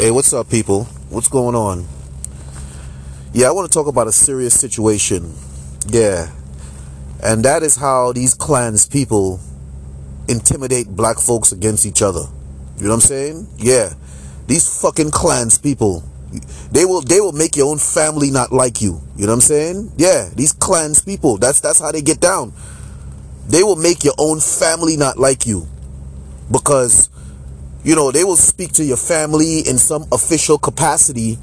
Hey, what's up, people? What's going on? Yeah, I want to talk about a serious situation. Yeah. And that is how these clans people intimidate black folks against each other. You know what I'm saying? Yeah. These fucking clans people, they will they will make your own family not like you. You know what I'm saying? Yeah, these clans people, that's that's how they get down. They will make your own family not like you. Because you know, they will speak to your family in some official capacity.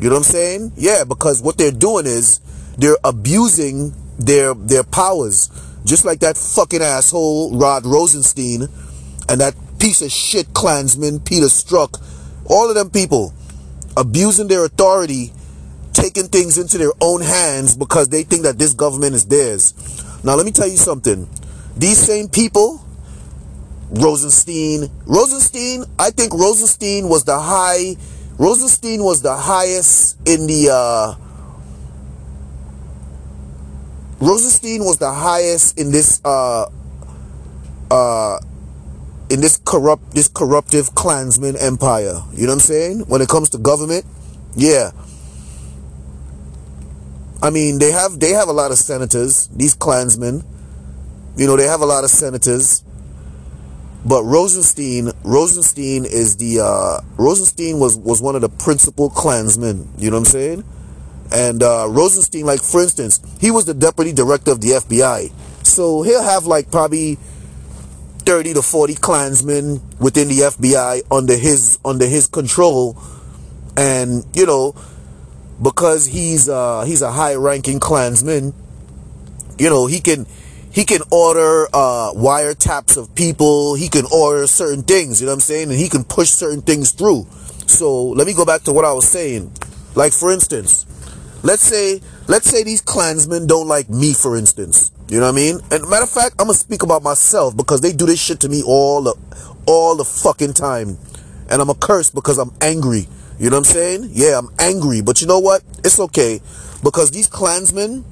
You know what I'm saying? Yeah, because what they're doing is they're abusing their their powers. Just like that fucking asshole Rod Rosenstein and that piece of shit Klansman Peter Strzok. All of them people abusing their authority, taking things into their own hands because they think that this government is theirs. Now let me tell you something. These same people Rosenstein. Rosenstein, I think Rosenstein was the high, Rosenstein was the highest in the, uh, Rosenstein was the highest in this, uh, uh, in this corrupt, this corruptive Klansman empire. You know what I'm saying? When it comes to government, yeah. I mean, they have, they have a lot of senators, these Klansmen. You know, they have a lot of senators but Rosenstein, Rosenstein is the uh, Rosenstein was was one of the principal Klansmen. You know what I'm saying? And uh, Rosenstein, like for instance, he was the deputy director of the FBI, so he'll have like probably 30 to 40 Klansmen within the FBI under his under his control, and you know, because he's uh, he's a high-ranking Klansman, you know, he can he can order uh, wiretaps of people. He can order certain things, you know what I'm saying? And he can push certain things through. So let me go back to what I was saying. Like for instance, let's say let's say these Klansmen don't like me, for instance. You know what I mean? And matter of fact, I'm gonna speak about myself because they do this shit to me all the all the fucking time. And I'm a curse because I'm angry. You know what I'm saying? Yeah, I'm angry. But you know what? It's okay. Because these Klansmen,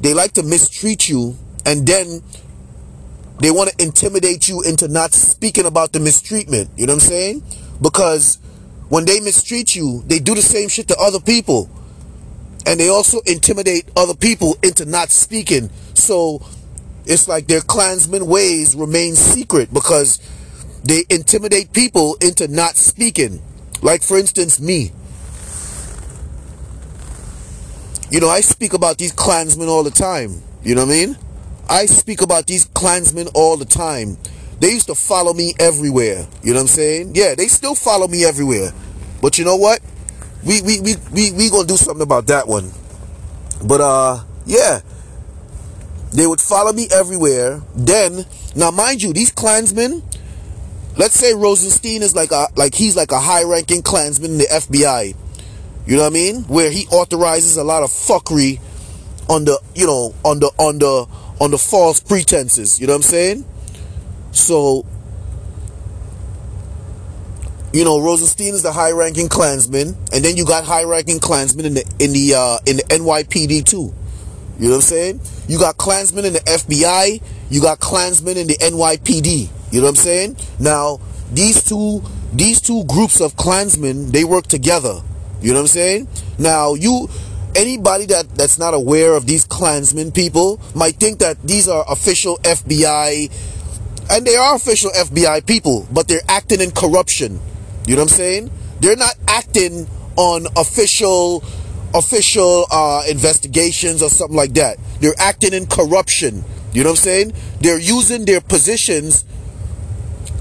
they like to mistreat you and then they want to intimidate you into not speaking about the mistreatment. You know what I'm saying? Because when they mistreat you, they do the same shit to other people. And they also intimidate other people into not speaking. So it's like their Klansman ways remain secret because they intimidate people into not speaking. Like, for instance, me. You know, I speak about these Klansmen all the time. You know what I mean? I speak about these Klansmen all the time. They used to follow me everywhere. You know what I'm saying? Yeah, they still follow me everywhere. But you know what? We we we we, we gonna do something about that one. But uh yeah. They would follow me everywhere. Then now mind you, these Klansmen, let's say Rosenstein is like a like he's like a high ranking Klansman in the FBI. You know what I mean? Where he authorizes a lot of fuckery on the you know on the on the on the false pretenses. You know what I'm saying? So, you know, Rosenstein is the high-ranking Klansman, and then you got high-ranking Klansmen in the in the uh, in the NYPD too. You know what I'm saying? You got Klansmen in the FBI. You got Klansmen in the NYPD. You know what I'm saying? Now, these two these two groups of Klansmen they work together. You know what I'm saying? Now, you anybody that that's not aware of these Klansmen people might think that these are official FBI, and they are official FBI people, but they're acting in corruption. You know what I'm saying? They're not acting on official official uh, investigations or something like that. They're acting in corruption. You know what I'm saying? They're using their positions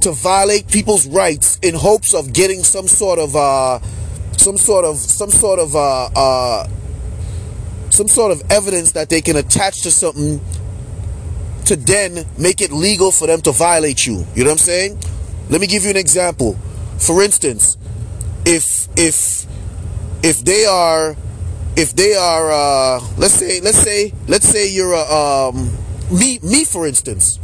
to violate people's rights in hopes of getting some sort of uh, some sort of some sort of uh, uh, some sort of evidence that they can attach to something to then make it legal for them to violate you. You know what I'm saying? Let me give you an example. For instance, if if if they are if they are uh, let's say let's say let's say you're a um, me me for instance,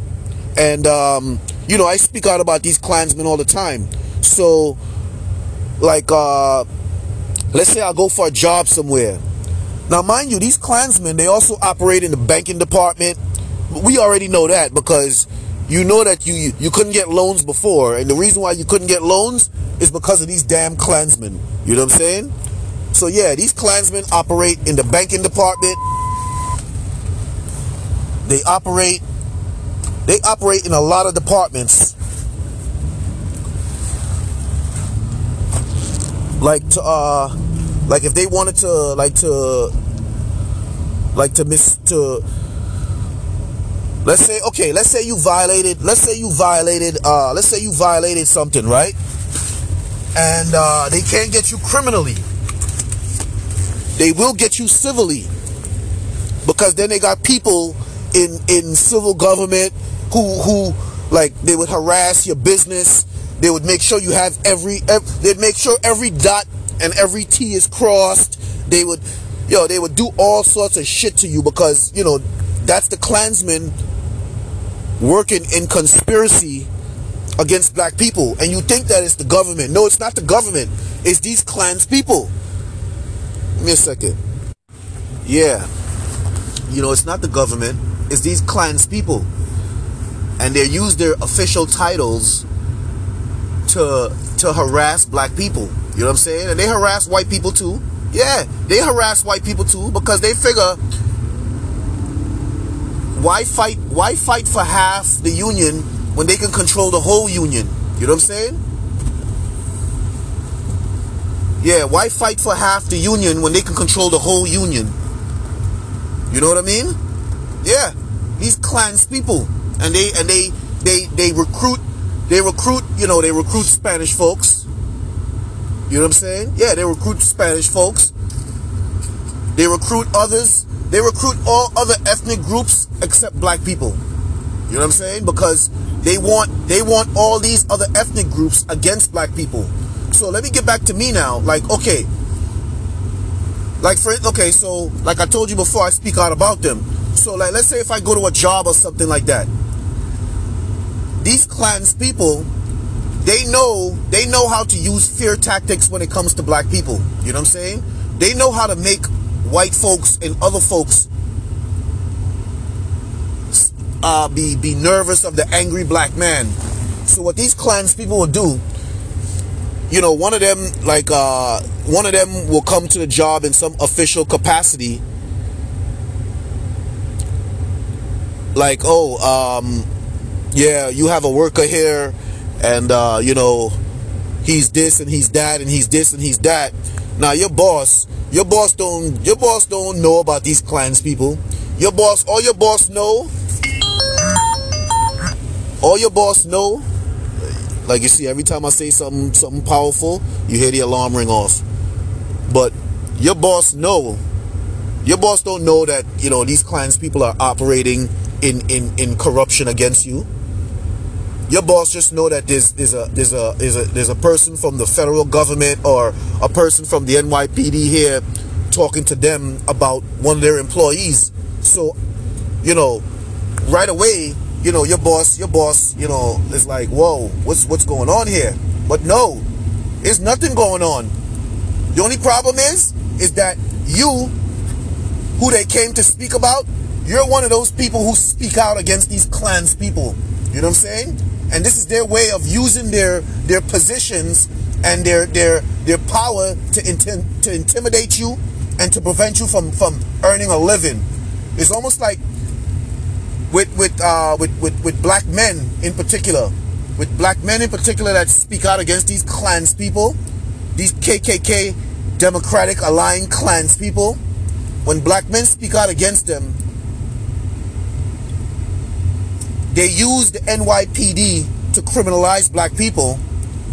and um, you know I speak out about these Klansmen all the time. So like uh, let's say I go for a job somewhere now, mind you, these Klansmen, they also operate in the banking department. We already know that because you know that you you couldn't get loans before, and the reason why you couldn't get loans is because of these damn Klansmen. You know what I'm saying? So yeah, these Klansmen operate in the banking department. They operate they operate in a lot of departments. Like to uh like if they wanted to like to like to miss to let's say okay let's say you violated let's say you violated uh let's say you violated something right? And uh they can't get you criminally. They will get you civilly. Because then they got people in in civil government who who like they would harass your business. They would make sure you have every, every they'd make sure every dot and every t is crossed. They would yo they would do all sorts of shit to you because you know that's the klansmen working in conspiracy against black people. And you think that it's the government. No it's not the government. It's these Klans people. Give me a second. Yeah. You know it's not the government. It's these Klans people. And they use their official titles to to harass black people you know what i'm saying? And they harass white people too. Yeah they harass white people too because they figure why fight why fight for half the union when they can control the whole union? You know what i'm saying? Yeah why fight for half the union when they can control the whole union? You know what i mean? Yeah these clans people. And they and they they they recruit they recruit you know they recruit spanish folks you know what i'm saying? Yeah they recruit spanish folks. They recruit others. They recruit all other ethnic groups except black people. You know what i'm saying? Because they want they want all these other ethnic groups against black people. So let me get back to me now. Like okay. Like for okay so like i told you before i speak out about them. So like let's say if i go to a job or something like that. These clans people they know they know how to use fear tactics when it comes to black people. You know what i'm saying? They know how to make white folks and other folks uh, be be nervous of the angry black man. So what these clans people will do you know one of them like uh, one of them will come to the job in some official capacity. Like oh um yeah, you have a worker here, and uh, you know, he's this and he's that and he's this and he's that. Now your boss, your boss don't, your boss don't know about these clans people. Your boss, all your boss know, all your boss know. Like you see, every time I say something, something powerful, you hear the alarm ring off. But your boss know, your boss don't know that you know these clans people are operating in in in corruption against you your boss just know that there's there's a there's a there's a there's a person from the federal government or a person from the NYPD here talking to them about one of their employees. So, you know, right away, you know, your boss, your boss, you know, is like, whoa, what's what's going on here? But no, there's nothing going on. The only problem is, is that you, who they came to speak about, you're one of those people who speak out against these clans people. You know what I'm saying? And this is their way of using their their positions and their their their power to intim- to intimidate you and to prevent you from from earning a living. It's almost like with with uh, with, with with black men in particular, with black men in particular that speak out against these clans people, these KKK Democratic aligned clans people. When black men speak out against them, they use the NYPD to criminalize black people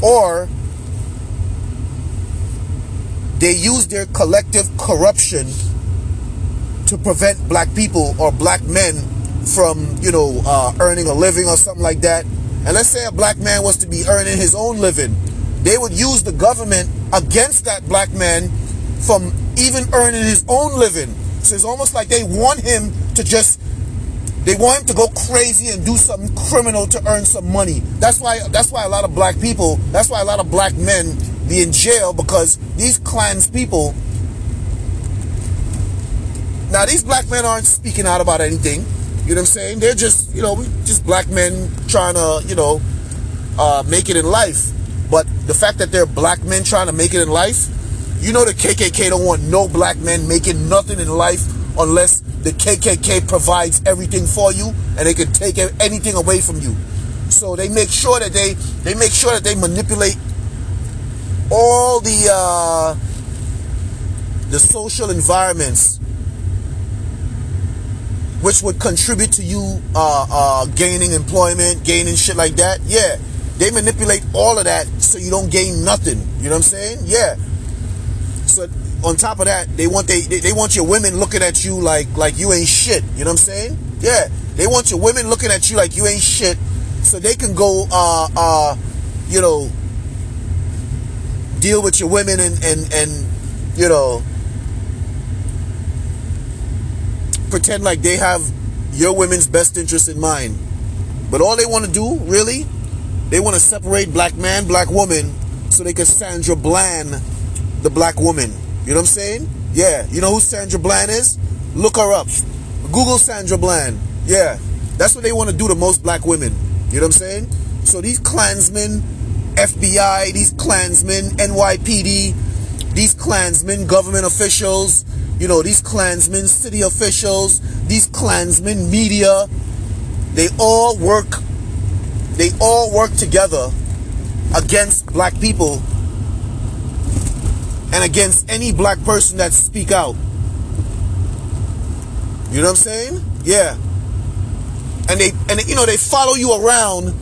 or they use their collective corruption to prevent black people or black men from, you know, uh, earning a living or something like that. And let's say a black man was to be earning his own living. They would use the government against that black man from even earning his own living. So it's almost like they want him to just they want him to go crazy and do something criminal to earn some money. That's why that's why a lot of black people, that's why a lot of black men be in jail because these clans people now these black men aren't speaking out about anything. You know what I'm saying? They're just, you know, we just black men trying to, you know, uh, make it in life. But the fact that they're black men trying to make it in life, you know the KKK don't want no black men making nothing in life unless the KKK provides everything for you and they can take anything away from you. So they make sure that they they make sure that they manipulate all the uh, the social environments which would contribute to you uh, uh, gaining employment, gaining shit like that. Yeah, they manipulate all of that so you don't gain nothing. You know what I'm saying? Yeah. On top of that, they want they, they, they want your women looking at you like like you ain't shit. You know what I'm saying? Yeah. They want your women looking at you like you ain't shit, so they can go uh uh you know deal with your women and and and you know pretend like they have your women's best interest in mind. But all they want to do, really, they want to separate black man, black woman, so they can Sandra Bland the black woman. You know what I'm saying? Yeah. You know who Sandra Bland is? Look her up. Google Sandra Bland. Yeah. That's what they want to do to most black women. You know what I'm saying? So these Klansmen, FBI, these Klansmen, NYPD, these Klansmen, government officials, you know, these Klansmen, city officials, these Klansmen, media, they all work, they all work together against black people and against any black person that speak out. You know what I'm saying? Yeah. And they and you know they follow you around.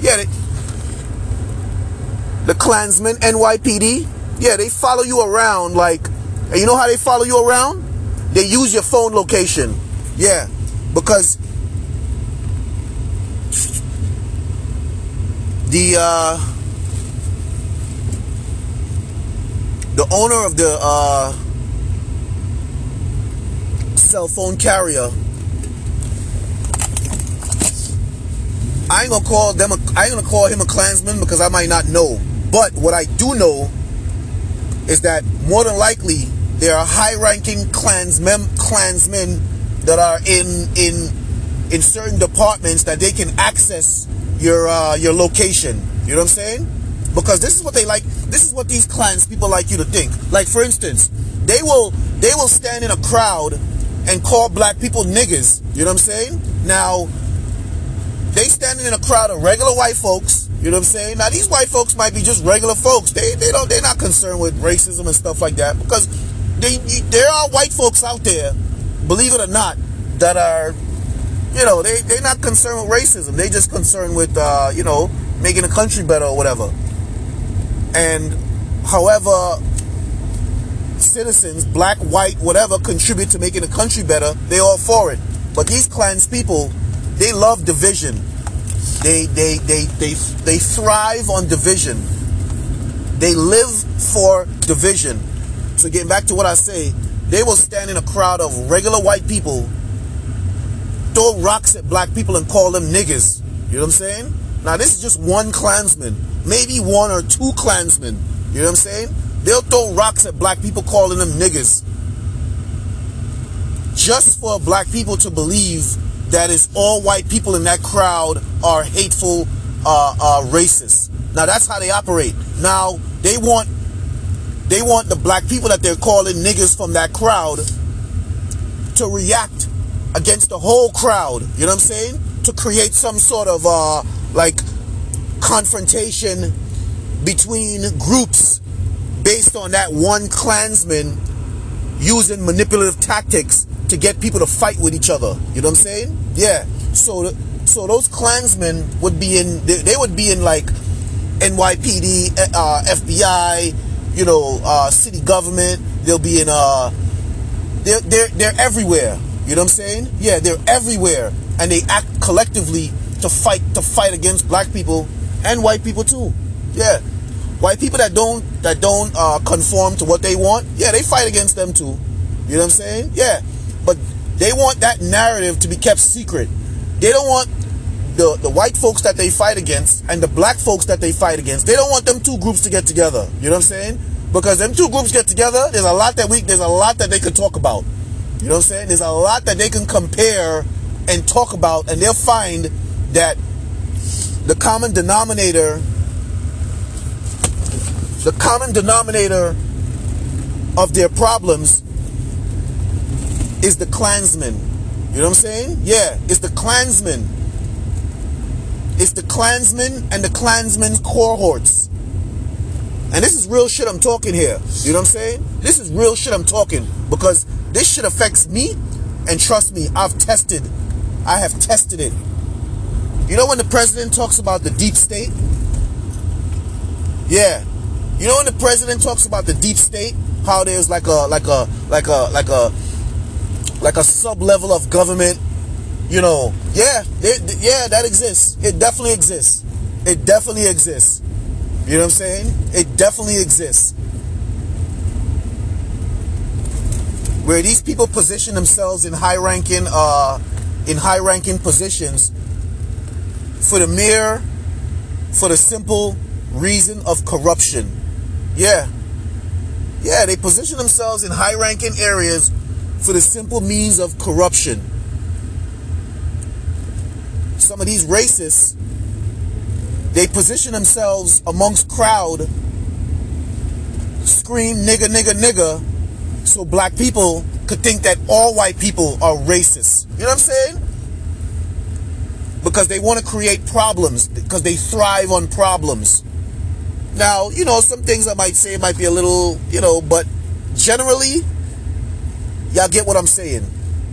Yeah, they, the Klansmen, NYPD. Yeah, they follow you around like and you know how they follow you around? They use your phone location. Yeah, because the uh, the owner of the uh, cell phone carrier. I ain't gonna call them. A, I ain't gonna call him a Klansman because I might not know. But what I do know is that more than likely there are high-ranking Klansmen, Klansmen that are in in in certain departments that they can access your uh, your location. You know what I'm saying? Because this is what they like. This is what these clans people like you to think. Like for instance, they will they will stand in a crowd and call black people niggas. You know what I'm saying? Now they standing in a crowd of regular white folks. You know what I'm saying? Now these white folks might be just regular folks. They they don't they're not concerned with racism and stuff like that because they, there are white folks out there, believe it or not, that are, you know, they, they're not concerned with racism. They just concerned with, uh, you know, making the country better or whatever. And however citizens, black, white, whatever, contribute to making the country better, they all for it. But these clans people, they love division. They they they they they thrive on division. They live for division. So getting back to what I say, they will stand in a crowd of regular white people, throw rocks at black people and call them niggas. You know what I'm saying? Now this is just one Klansman, maybe one or two Klansmen. You know what I'm saying? They'll throw rocks at black people calling them niggas. Just for black people to believe that it's all white people in that crowd are hateful, uh, uh, racist. Now that's how they operate. Now they want they want the black people that they're calling niggas from that crowd to react against the whole crowd. You know what I'm saying? To create some sort of uh, like confrontation between groups based on that one Klansman using manipulative tactics to get people to fight with each other. You know what I'm saying? Yeah. So, so those Klansmen would be in. They, they would be in like NYPD, uh, FBI, you know, uh, city government. They'll be in uh, they're they're they're everywhere. You know what I'm saying? Yeah, they're everywhere, and they act collectively to fight to fight against black people and white people too. Yeah, white people that don't that don't uh, conform to what they want. Yeah, they fight against them too. You know what I'm saying? Yeah, but they want that narrative to be kept secret. They don't want the, the white folks that they fight against and the black folks that they fight against, they don't want them two groups to get together. You know what I'm saying? Because them two groups get together, there's a lot that we there's a lot that they could talk about. You know what I'm saying? There's a lot that they can compare and talk about, and they'll find that the common denominator, the common denominator of their problems is the Klansmen. You know what I'm saying? Yeah, it's the Klansmen. It's the Klansmen and the Klansmen's cohorts. And this is real shit I'm talking here. You know what I'm saying? This is real shit I'm talking because this shit affects me and trust me, I've tested. I have tested it. You know when the president talks about the deep state? Yeah. You know when the president talks about the deep state, how there's like a like a like a like a like a sub level of government, you know. Yeah, yeah, that exists. It definitely exists. It definitely exists. You know what I'm saying? It definitely exists. Where these people position themselves in high ranking uh in high ranking positions for the mere for the simple reason of corruption. Yeah. Yeah, they position themselves in high ranking areas for the simple means of corruption. Some of these racists they position themselves amongst crowd, scream nigga, nigga, nigga, so black people could think that all white people are racist. You know what I'm saying? Because they want to create problems, because they thrive on problems. Now, you know, some things I might say might be a little, you know, but generally, y'all get what I'm saying.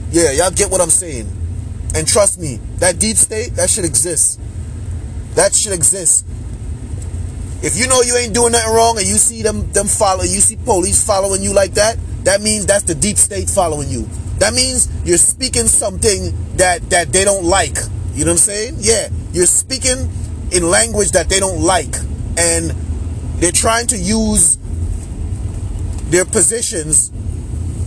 Yeah, y'all get what I'm saying. And trust me, that deep state, that should exist. That should exist. If you know you ain't doing nothing wrong and you see them them follow, you see police following you like that, that means that's the deep state following you. That means you're speaking something that that they don't like. You know what I'm saying? Yeah, you're speaking in language that they don't like and they're trying to use their positions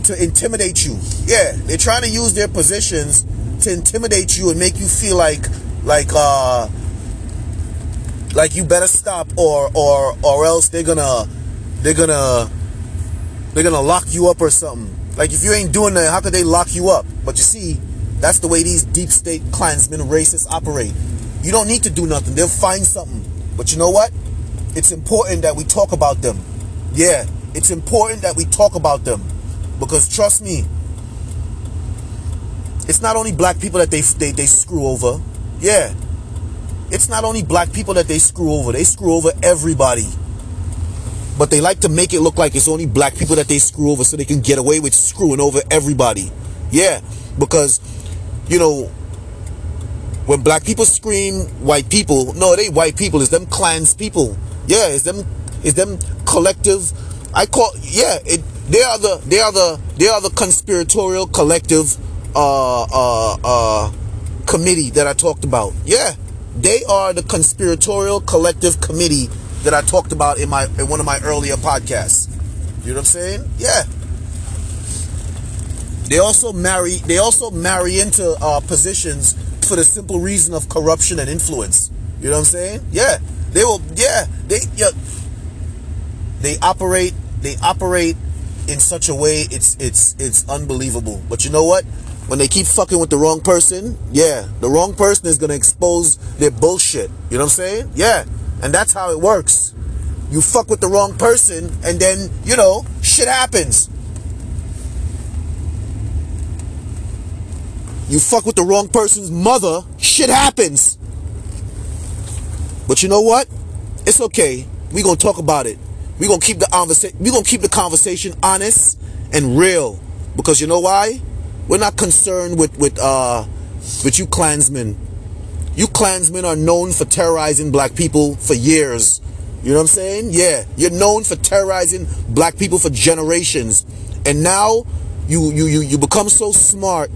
to intimidate you. Yeah, they're trying to use their positions to intimidate you and make you feel like like uh like you better stop or or or else they're gonna they're gonna they're gonna lock you up or something. Like if you ain't doing that, how could they lock you up? But you see, that's the way these deep state Klansmen racists operate. You don't need to do nothing. They'll find something. But you know what? It's important that we talk about them. Yeah, it's important that we talk about them. Because trust me, it's not only black people that they, they, they screw over. Yeah, it's not only black people that they screw over, they screw over everybody. But they like to make it look like it's only black people that they screw over so they can get away with screwing over everybody. Yeah, because, you know, when black people scream white people, no, they white people, it's them clans people. Yeah, it's them it's them collective I call yeah, it they are the they are the they are the conspiratorial collective uh uh uh committee that I talked about. Yeah. They are the conspiratorial collective committee that I talked about in my in one of my earlier podcasts. You know what I'm saying? Yeah. They also marry they also marry into uh, positions for the simple reason of corruption and influence. You know what I'm saying? Yeah. They will yeah, they yeah, they operate they operate in such a way it's it's it's unbelievable. But you know what? when they keep fucking with the wrong person, yeah, the wrong person is gonna expose their bullshit. You know what I'm saying? Yeah. And that's how it works. You fuck with the wrong person, and then, you know, shit happens. You fuck with the wrong person's mother, shit happens. But you know what? It's okay. we gonna talk about it. we gonna keep the conversation we gonna keep the conversation honest and real. Because you know why? We're not concerned with with uh with you Klansmen. You Klansmen are known for terrorizing black people for years. You know what I'm saying? Yeah, you're known for terrorizing black people for generations, and now you you you you become so smart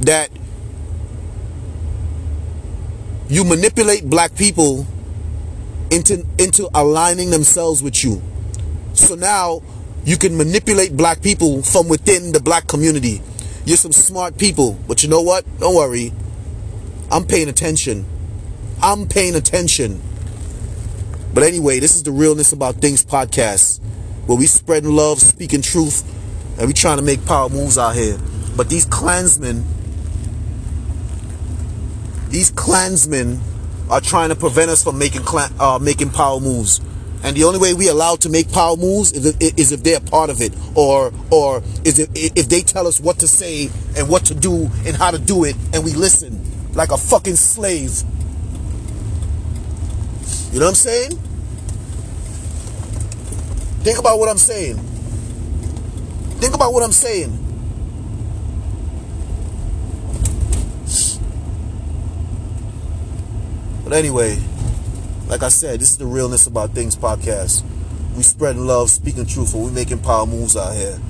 that you manipulate black people into into aligning themselves with you. So now you can manipulate black people from within the black community. You're some smart people, but you know what? Don't worry. I'm paying attention. I'm paying attention. But anyway, this is the Realness About Things podcast, where we spreading love, speaking truth, and we trying to make power moves out here. But these Klansmen, these Klansmen are trying to prevent us from making clan, uh, making power moves. And the only way we allowed to make power moves is if, is if they're part of it, or or is if, if they tell us what to say and what to do and how to do it, and we listen like a fucking slave. You know what I'm saying? Think about what I'm saying. Think about what I'm saying. But anyway, like I said, this is the Realness About Things podcast. We spreading love, speaking truthful. We making power moves out here.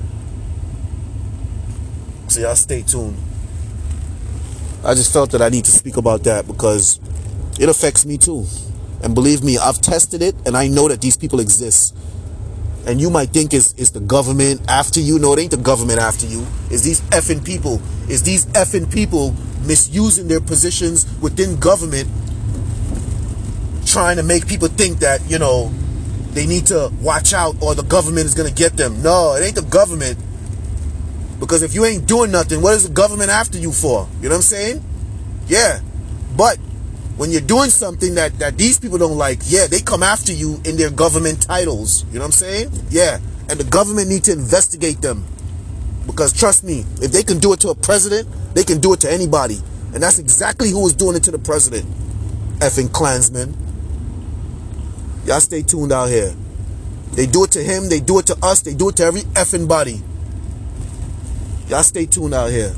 So y'all stay tuned. I just felt that I need to speak about that because it affects me too. And believe me, I've tested it and I know that these people exist. And you might think it's, it's the government after you. No, it ain't the government after you. It's these effing people. It's these effing people misusing their positions within government trying to make people think that, you know, they need to watch out or the government is going to get them. No, it ain't the government. Because if you ain't doing nothing, what is the government after you for? You know what I'm saying? Yeah. But when you're doing something that, that these people don't like, yeah, they come after you in their government titles. You know what I'm saying? Yeah. And the government need to investigate them. Because trust me, if they can do it to a president, they can do it to anybody. And that's exactly who was doing it to the president. Effing Klansmen. Y'all stay tuned out here. They do it to him, they do it to us, they do it to every effing body. Y'all stay tuned out here.